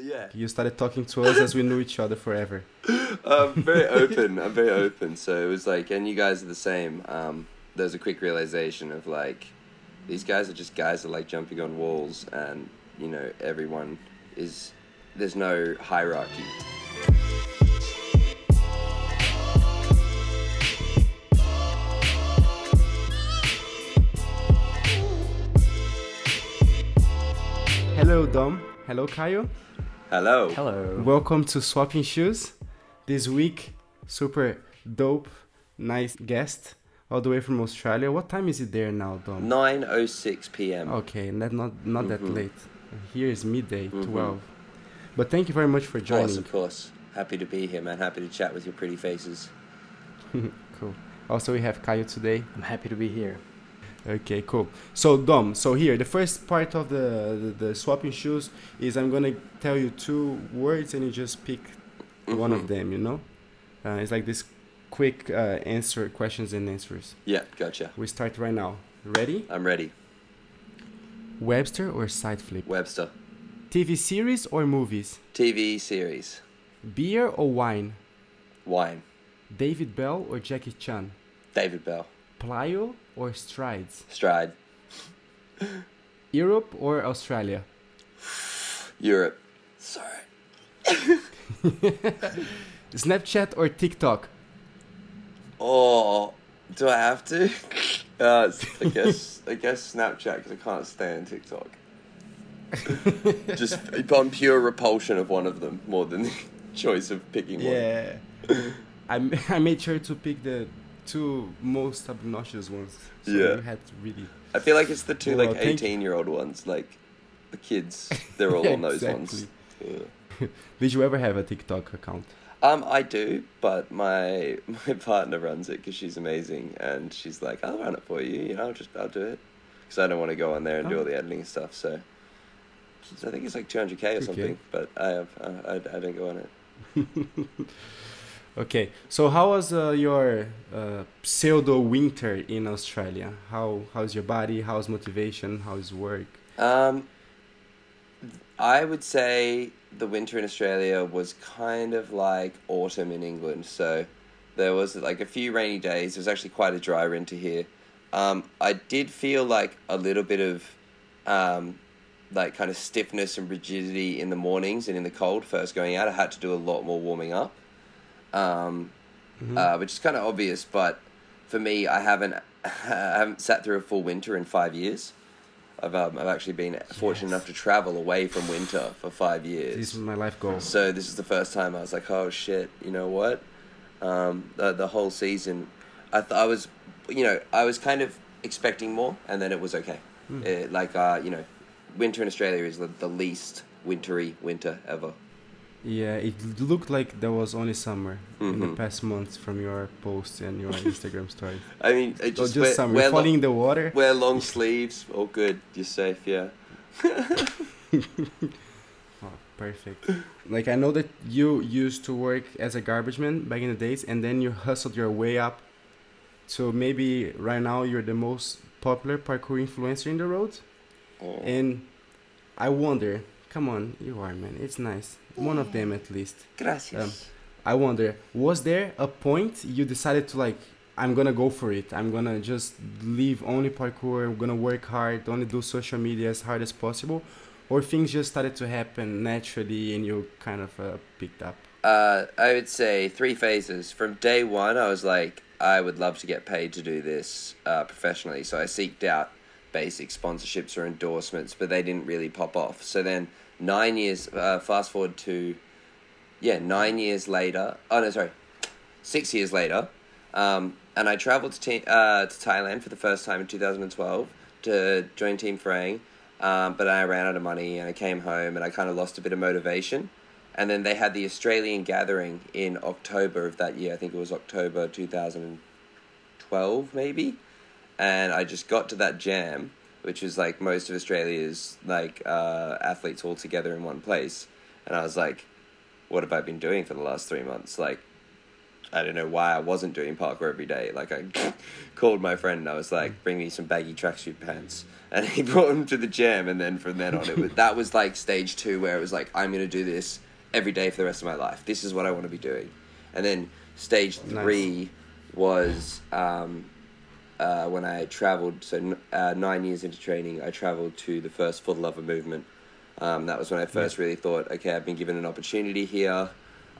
Yeah. You started talking to us as we knew each other forever. I'm very open. I'm very open. So it was like, and you guys are the same. Um, there's a quick realization of like, these guys are just guys that like jumping on walls, and you know, everyone is. There's no hierarchy. Hello, Dom. Hello, Caio. Hello. Hello. Welcome to Swapping Shoes. This week, super dope, nice guest all the way from Australia. What time is it there now, Dom? 9:06 p.m. Okay, not not not that Mhm. late. Here is midday, Mhm. 12. But thank you very much for joining. Of course, of course. Happy to be here, man. Happy to chat with your pretty faces. cool. Also, we have Caio today. I'm happy to be here. Okay, cool. So Dom, so here the first part of the, the the swapping shoes is I'm gonna tell you two words and you just pick one of Mhm. them. You know, uh, it's like this quick uh, answer questions and answers. Yeah, gotcha. We start right now. Ready? I'm ready. Webster or side flip? Webster. TV series or movies? TV series. Beer or wine? Wine. David Belle or Jackie Chan? David Belle. Plyo or Strides? Stride. Europe or Australia? Europe. Sorry. Snapchat or TikTok? Oh, do I have to? Uh, I guess I guess Snapchat because I can't stand TikTok. Just on pure repulsion of one of them more than the choice of picking one. Yeah. I I made sure to pick the two most obnoxious ones. So Yeah. you had to really. I feel like it's the two Well, like eighteen year old ones, like the kids. They're all on those ones. Yeah. Did you ever have a TikTok account? Um, I do, but my my partner runs it because she's amazing, and she's like, "I'll run it for you. You know, I'll just I'll do it," because I don't want to go on there and do Oh. all the editing stuff. So, so I think it's like two hundred k or something, but I have uh, I, I don't go on it. Okay, so how was uh, your uh, pseudo winter in Australia? How how's your body? How's motivation? How's work? Um, I would say the winter in Australia was kind of like autumn in England. So there was like a few rainy days. It was actually quite a dry winter here. Um, I did feel like a little bit of um, like kind of stiffness and rigidity in the mornings and in the cold first going out. I had to do a lot more warming up, um, Mhm. uh, which is kind of obvious. But for me, I haven't I haven't sat through a full winter in five years. I've um, I've actually been fortunate enough to travel away from winter for five this years. is my life goal. So this is the first time I was like, oh shit, you know what? Um, the the whole season, I th- I was, you know, I was kind of expecting more, and then it was okay. Hmm. It, like uh, you know, winter in Australia is the, the least wintry winter ever. Yeah, it looked like there was only summer in the Mhm. past months from your posts and your Instagram stories. I mean, So just, just wear, summer, wear, falling lo- in the water. wear long sleeves, Oh, good, you're safe, yeah. Oh, perfect. like I know that you used to work as a garbage man back in the days, and then you hustled your way up. So maybe right now you're the most popular parkour influencer in the road. Oh. And I wonder, come on, you are man, it's nice. One of them at least. Gracias. Um, I wonder, was there a point you decided to like, I'm gonna go for it. I'm gonna just leave only parkour. I'm gonna work hard, only do social media as hard as possible, or things just started to happen naturally and you kind of uh, picked up. Uh, I would say three phases. From day one, I was like, I would love to get paid to do this uh, professionally. So I seeked out basic sponsorships or endorsements, but they didn't really pop off. So then, nine years, uh, fast forward to, yeah, nine years later. Oh, no, sorry, six years later. Um, and I traveled to, te- uh, to Thailand for the first time in 2012 to join Team Farang. Um, but I ran out of money and I came home and I kind of lost a bit of motivation. And then they had the Australian gathering in October of that year. I think it was October 2012, maybe. And I just got to that jam, which was like most of Australia's like uh, athletes all together in one place. And I was like, what have I been doing for the last three months? Like, I don't know why I wasn't doing parkour every day. Like I called my friend and I was like, "Bring me some baggy tracksuit pants," and he brought them to the gym. And then from then on, it was, that was like stage two, where it was like, "I'm gonna do this every day for the rest of my life. This is what I want to be doing." And then stage Nice. three was um, uh, when I traveled. So n- uh, nine years into training, I traveled to the first For the Love of Movement. Um, that was when I first really thought, okay, I've been given an opportunity here.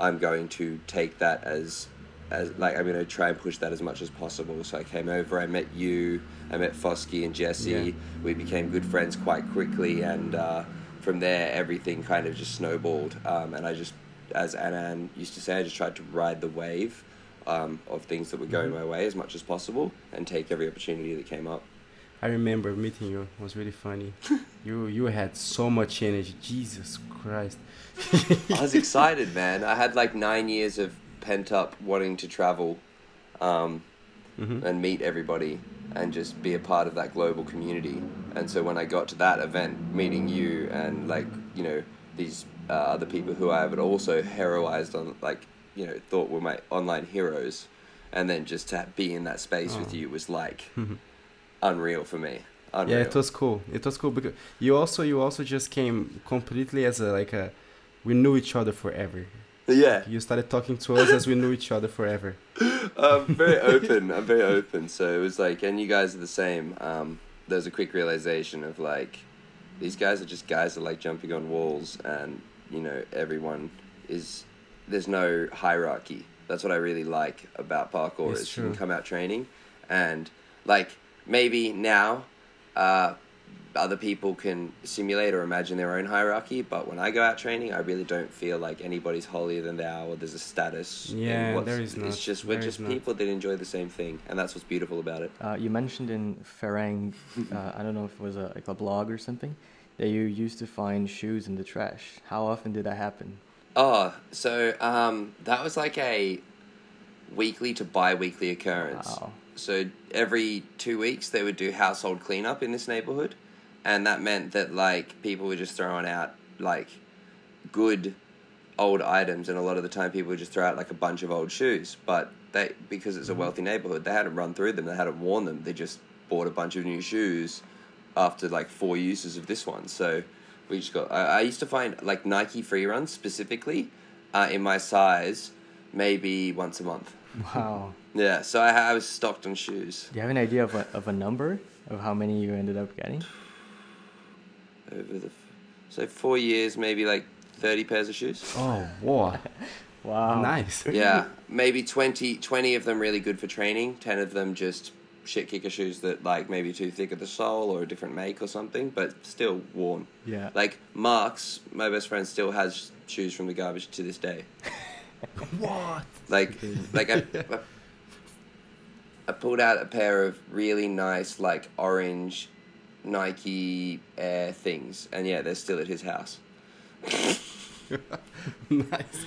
I'm going to take that as, as like I'm going to try and push that as much as possible. So I came over. I met you. I met Fosky and Jesse. Yeah. We became good friends quite quickly, and uh, from there, everything kind of just snowballed. Um, and I just, as Anan used to say, I just tried to ride the wave um, of things that were going my way as much as possible and take every opportunity that came up. I remember meeting you. It was really funny. you you had so much energy. Jesus Christ. I was excited, man. I had like nine years of pent up wanting to travel um, Mhm. and meet everybody and just be a part of that global community. And so when I got to that event, meeting you and like, you know, these uh, other people who I had also heroized on, like, you know, thought were my online heroes. And then just to be in that space with Oh. you was like unreal for me. Unreal. Yeah, it was cool. It was cool because you also you also just came completely as a like a we knew each other forever. yeah. You started talking to us as we knew each other forever. I'm very open. I'm very open. So it was like, and you guys are the same. Um, there's a quick realization of like, these guys are just guys that like jumping on walls, and you know, everyone is. There's no hierarchy. That's what I really like about parkour. It's is you can come out training, and like maybe now, uh, other people can simulate or imagine their own hierarchy. But when I go out training, I really don't feel like anybody's holier than thou or there's a status. Yeah, there is not. It's just we're There just is not. people that enjoy the same thing, and that's what's beautiful about it. Uh, you mentioned in Farang, uh, I don't know if it was a, like a blog or something, that you used to find shoes in the trash. How often did that happen? Oh, so um, that was like a weekly to bi-weekly occurrence. Wow. So every two weeks they would do household cleanup in this neighborhood, and that meant that like people were just throwing out like good old items, and a lot of the time people would just throw out like a bunch of old shoes. But they because it's a wealthy neighborhood, they hadn't run through them, they hadn't worn them. They just bought a bunch of new shoes after like four uses of this one. So we just got. I, I used to find like Nike free runs specifically uh, in my size, maybe once a month. Wow. Yeah, so I, I was stocked on shoes Do you have an idea of a, of a number of how many you ended up getting? over the. So four years, maybe like thirty pairs of shoes. Oh, wow. Wow. nice. Yeah, maybe 20, 20 of them really good for training. Ten of them just shit kicker shoes that like maybe too thick at the sole or a different make or something, but still worn. Yeah. Like Mark's, my best friend, still has shoes from the garbage to this day. What? Like, like I, I, I pulled out a pair of really nice, like orange Nike Air things, and yeah, they're still at his house. nice.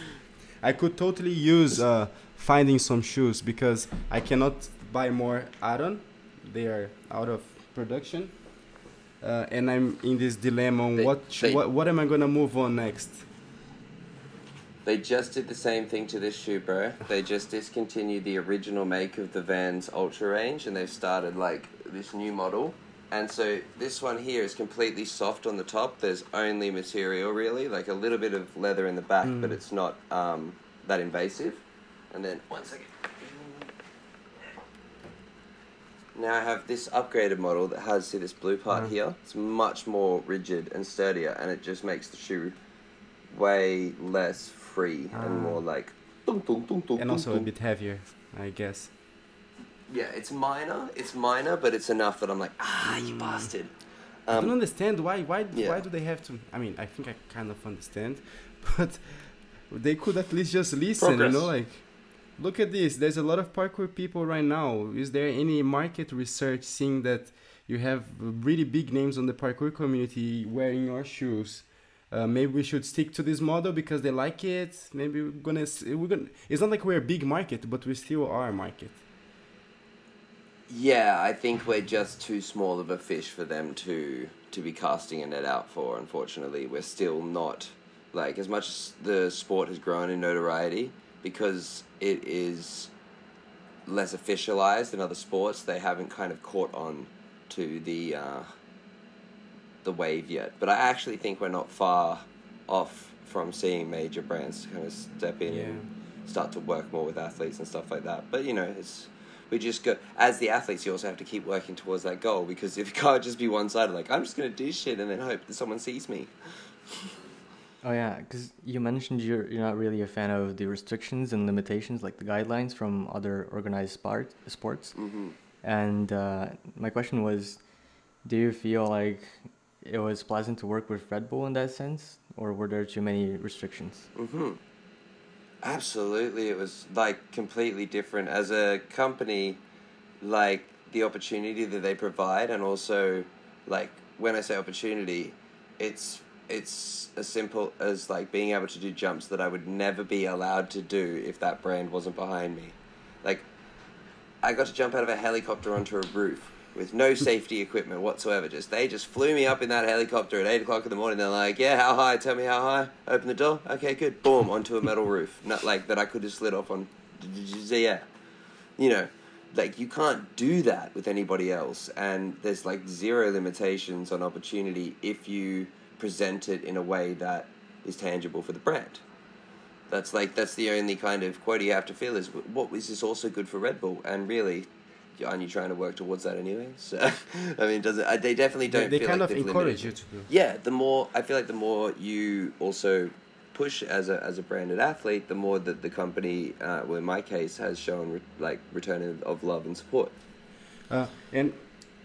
I could totally use uh, finding some shoes because I cannot buy more Aron. They are out of production. Uh, and I'm in this dilemma on They- what, they- what what am I gonna move on next? They just did the same thing to this shoe, bro. They just discontinued the original make of the Vans Ultra range, and they've started like this new model. And so this one here is completely soft on the top. There's only material really, like a little bit of leather in the back, but it's not um, that invasive. And then one second. Now I have this upgraded model that has see this blue part Uh-huh. here. It's much more rigid and sturdier, and it just makes the shoe way less free Ah. and more like. dum, dum, dum, dum, And also a bit heavier, I guess. Yeah, it's minor. It's minor, but it's enough that I'm like, ah, you bastard. I don't Um, understand why why yeah. why do they have to? I mean, I think I kind of understand, but they could at least just listen, you know, like. Look at this. There's a lot of parkour people right now. Is there any market research seeing that you have really big names on the parkour community wearing your shoes? Uh, maybe we should stick to this model because they like it. Maybe we're gonna we're gonna. It's not like we're a big market, but we still are a market. yeah, I think we're just too small of a fish for them to to be casting a net out for. Unfortunately, we're still not like as much as the sport has grown in notoriety. Because it is less officialized than other sports, they haven't kind of caught on to the uh, the wave yet. But I actually think we're not far off from seeing major brands kind of step in Yeah. and start to work more with athletes and stuff like that. But you know, it's we just go as the athletes. You also have to keep working towards that goal because if you can't just be one sided, like I'm just gonna do shit and then hope that someone sees me. Oh yeah, because you mentioned you're you're not really a fan of the restrictions and limitations, like the guidelines from other organized sport sports. hmm And uh, my question was, do you feel like it was pleasant to work with Red Bull in that sense, or were there too many restrictions? hmm Absolutely, it was like completely different as a company. Like the opportunity that they provide, and also like when I say opportunity, it's it's as simple as like being able to do jumps that I would never be allowed to do if that brand wasn't behind me. Like I got to jump out of a helicopter onto a roof with no safety equipment whatsoever. Just they just flew me up in that helicopter at eight o'clock in the morning. They're like, "Yeah, how high? Tell me how high." Open the door. Okay, good. Boom, onto a metal roof. Not like that. I could have slid off on. Yeah, you know, like you can't do that with anybody else. And there's like zero limitations on opportunity if you present it in a way that is tangible for the brand. That's like that's the only kind of quote you have to feel is what is this also good for Red Bull? And really, aren't you trying to work towards that anyway? So, I mean, does it? uh, They definitely don't. they feel kind like of encourage limited- you to do. Yeah, the more I feel like the more you also push as a as a branded athlete, the more that the company, uh, well, in my case, has shown re- like return of- of love and support. Uh, and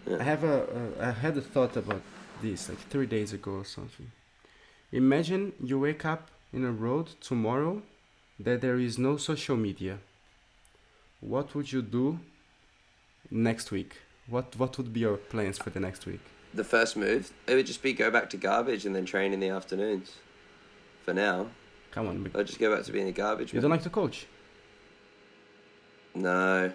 Yeah. I have a, a I had a thought about this like three days ago or something. Imagine you wake up in a road tomorrow that there is no social media. What would you do next week? What what would be your plans for the next week? The first move, it would just be go back to garbage and then train in the afternoons. For now, Come on, I'll just go back to being a garbage. you man. don't like to coach? No,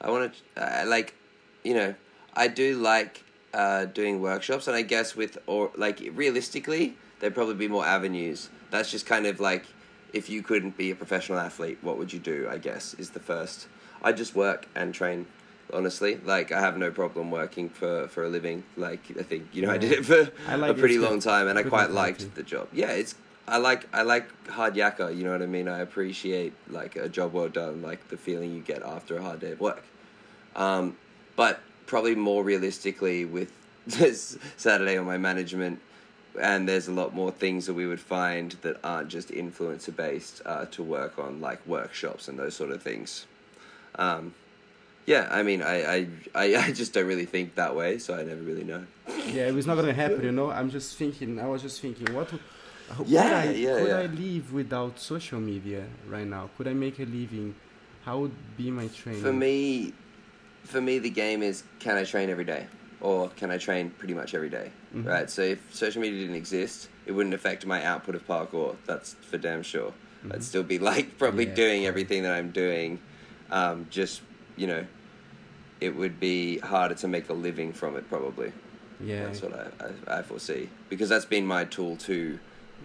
I want to uh, like, you know, I do like uh, doing workshops, and I guess with or like realistically, there'd probably be more avenues. That's just kind of like if you couldn't be a professional athlete, what would you do? I guess is the first. I just work and train. Honestly, like I have no problem working for for a living. Like I think you know I did it for like a pretty long time, and I quite liked the job. Yeah, it's I like I like hard yakka. You know what I mean? I appreciate like a job well done, like the feeling you get after a hard day of work. Um, but probably more realistically, with this Saturday on my management, and there's a lot more things that we would find that aren't just influencer based uh, to work on, like workshops and those sort of things. Um, yeah, I mean, I, I, I, just don't really think that way, so I never really know. Yeah, it was not gonna happen, you know. I'm just thinking. I was just thinking, what? Would, Yeah, could I, yeah, Could yeah. I live without social media right now? Could I make a living? How would be my training? For me, for me, the game is can I train every day, or can I train pretty much every day, Mhm. right? So if social media didn't exist, it wouldn't affect my output of parkour. That's for damn sure. I'd still be like probably Mm-hmm. Yeah, doing everything that I'm doing. Um, just you know, it would be harder to make a living from it probably. yeah, That's what I, I, I foresee because that's been my tool to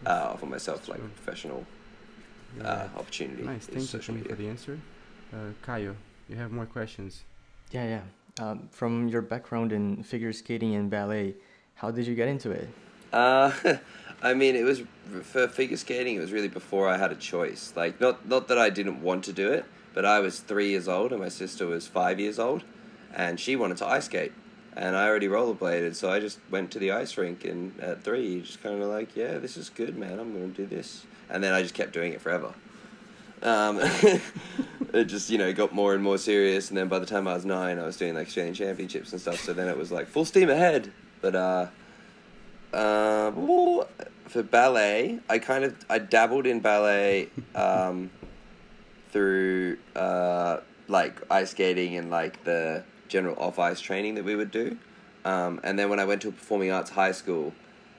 uh, offer myself like professional yeah. uh, opportunity. nice. Thank you, social Tony, for the answer. Uh, Caio, you have more questions? Yeah, yeah. Um, from your background in figure skating and ballet, how did you get into it? Uh, I mean, it was for figure skating. It was really before I had a choice. Like, not not that I didn't want to do it, but I was three years old and my sister was five years old, and she wanted to ice skate, and I already rollerbladed, so I just went to the ice rink. And at three, just kind of like, yeah, this is good, man. I'm gonna do this, and then I just kept doing it forever. Um, it just you know got more and more serious, and then by the time I was nine, I was doing like Australian championships and stuff. So then it was like full steam ahead. But uh, uh, for ballet, I kind of I dabbled in ballet um, through uh, like ice skating and like the general off ice training that we would do. Um, and then when I went to a performing arts high school,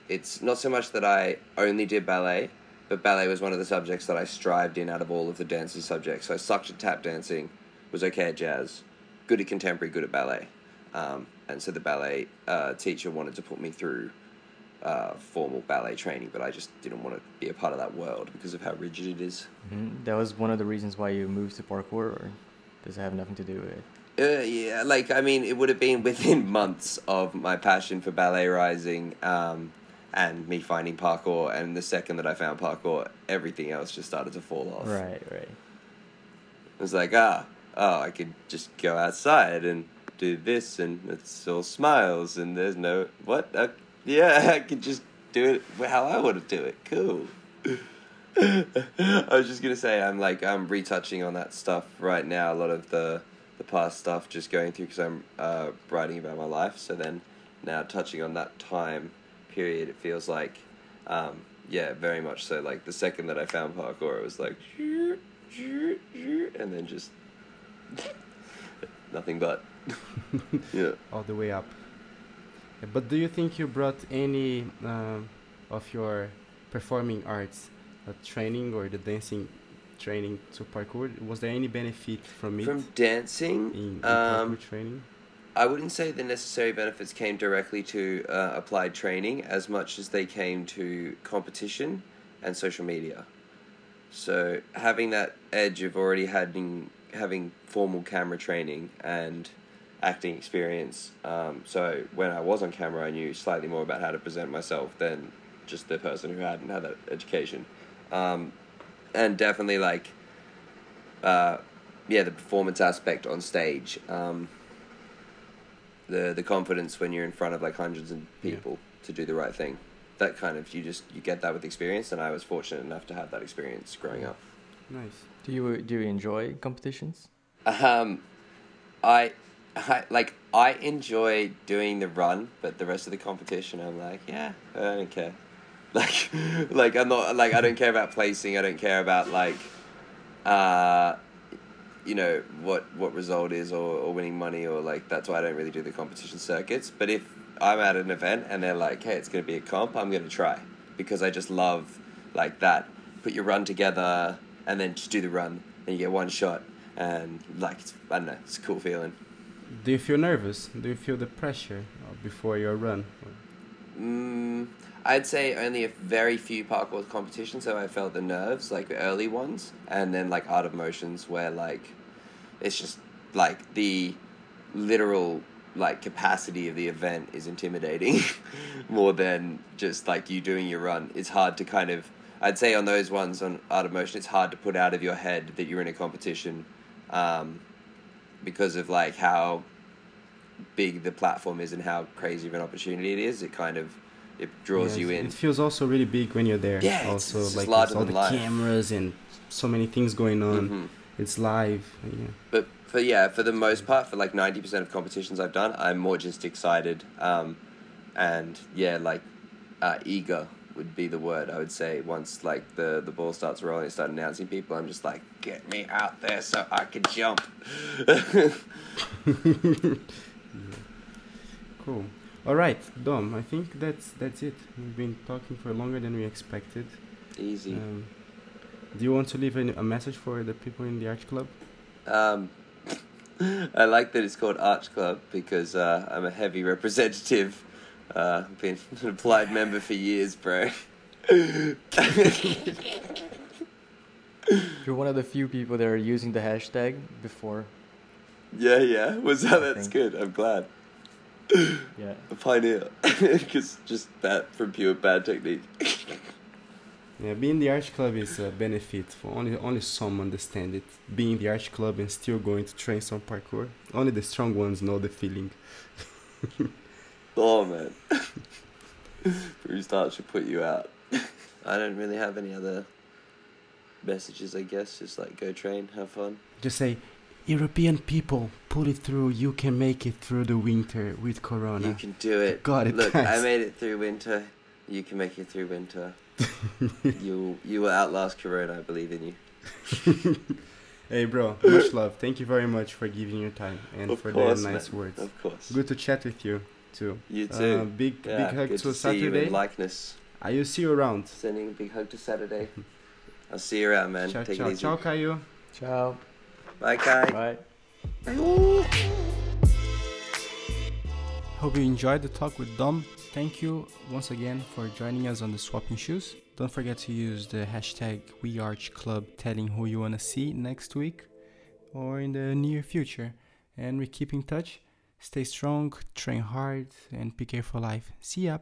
it's not so much that I only did ballet, but ballet was one of the subjects that I strived in out of all of the dancing subjects. So I sucked at tap dancing, was okay at jazz, good at contemporary, good at ballet. Um, and so the ballet uh, teacher wanted to put me through uh, formal ballet training, but I just didn't want to be a part of that world because of how rigid it is. Mhm. That was one of the reasons why you moved to parkour, or does it have nothing to do with it? Uh, yeah, like I mean, it would have been within months of my passion for ballet rising, um, and me finding parkour. And the second that I found parkour, everything else just started to fall off. Right, right. It was like, ah, oh, I could just go outside and do this, and it's all smiles, and there's no what? Uh, yeah, I could just do it how I want to do it. Cool. I was just gonna say I'm like I'm retouching on that stuff right now. A lot of the the past stuff just going through because I'm uh, writing about my life. So then now touching on that time period, it feels like um, yeah, very much so. Like the second that I found parkour, it was like and then just nothing but yeah. all the way up. But do you think you brought any um, of your performing arts uh, training or the dancing training to parkour? Was there any benefit from it From dancing, in, in um, parkour training? I wouldn't say the necessary benefits came directly to uh, applied training as much as they came to competition and social media. So having that edge of already having having formal camera training and acting experience. Um, so when I was on camera, I knew slightly more about how to present myself than just the person who hadn't had that education. Um, and definitely like, uh, yeah, the performance aspect on stage. Um, the the confidence when you're in front of like hundreds of Yeah. people to do the right thing. That kind of you just you get that with experience, and I was fortunate enough to have that experience growing up. Nice. Do you do you enjoy competitions? Um, I, I like I enjoy doing the run, but the rest of the competition, I'm like, yeah, I don't care. Like, like I'm not like I don't care about placing. I don't care about like, uh, you know what what result is or, or winning money or like that's why I don't really do the competition circuits. But if I'm at an event and they're like, hey, it's gonna be a comp, I'm gonna try because I just love like that. Put your run together and then just do the run, and you get one shot, and like it's, I don't know, it's a cool feeling. Do you feel nervous? Do you feel the pressure before your run? Mm, I'd say only a very few parkour competitions have I felt the nerves, like the early ones, and then like art of motions where like it's just like the literal like capacity of the event is intimidating more than just like you doing your run. It's hard to kind of I'd say on those ones on art of motion, it's hard to put out of your head that you're in a competition um, because of like how big the platform is and how crazy of an opportunity it is. It kind of it draws Yes, you in. It feels also really big when you're there. Yeah, it's- also it's just like all the life. cameras and so many things going on. Mhm. It's live. Yeah. But for yeah, for the most part, for like ninety percent of competitions I've done, I'm more just excited, um, and yeah, like uh, eager would be the word I would say. Once like the the ball starts rolling, and start announcing people, I'm just like, get me out there so I can jump. Cool. All right, Dom. I think that's that's it. We've been talking for longer than we expected. Easy. Um, do you want to leave any, a message for the people in the Arch Club? Um, I like that it's called Arch Club because uh, I'm a heavy representative. Uh, I've been an applied member for years, bro. You're one of the few people that are using the hashtag before. yeah, yeah. Was that? That's good. I'm glad. Yeah. A pioneer, because just that from pure bad technique. Yeah, being the Arch Club is a benefit for only only some understand it. Being the Arch Club and still going to train some parkour. Only the strong ones know the feeling. oh man, restart should put you out. I don't really have any other messages. I guess just like go train, have fun. Just say, European people, pull it through. You can make it through the winter with Corona. You can do it. got it, Look, I made it through winter. You can make it through winter. you you will outlast Corona. I believe in you. Hey, bro, much love. Thank you very much for giving your time and Of for course, the nice man. words. Of course. Good to chat with you too. You too. Uh, big yeah, big hug good to, to see you Saturday. in likeness. I will see you around. Sending a big hug to Saturday. I'll see you around, man. Ciao, Take ciao, it easy. ciao, Caio. Ciao. Bye, Kai. Bye. Hope you enjoyed the talk with Dom. thank you once again for joining us on the Swapping Shoes. Don't forget to use the hashtag WeArchClub telling who you want to see next week or in the near future. And we keep in touch. Stay strong, train hard, and be careful life. See ya!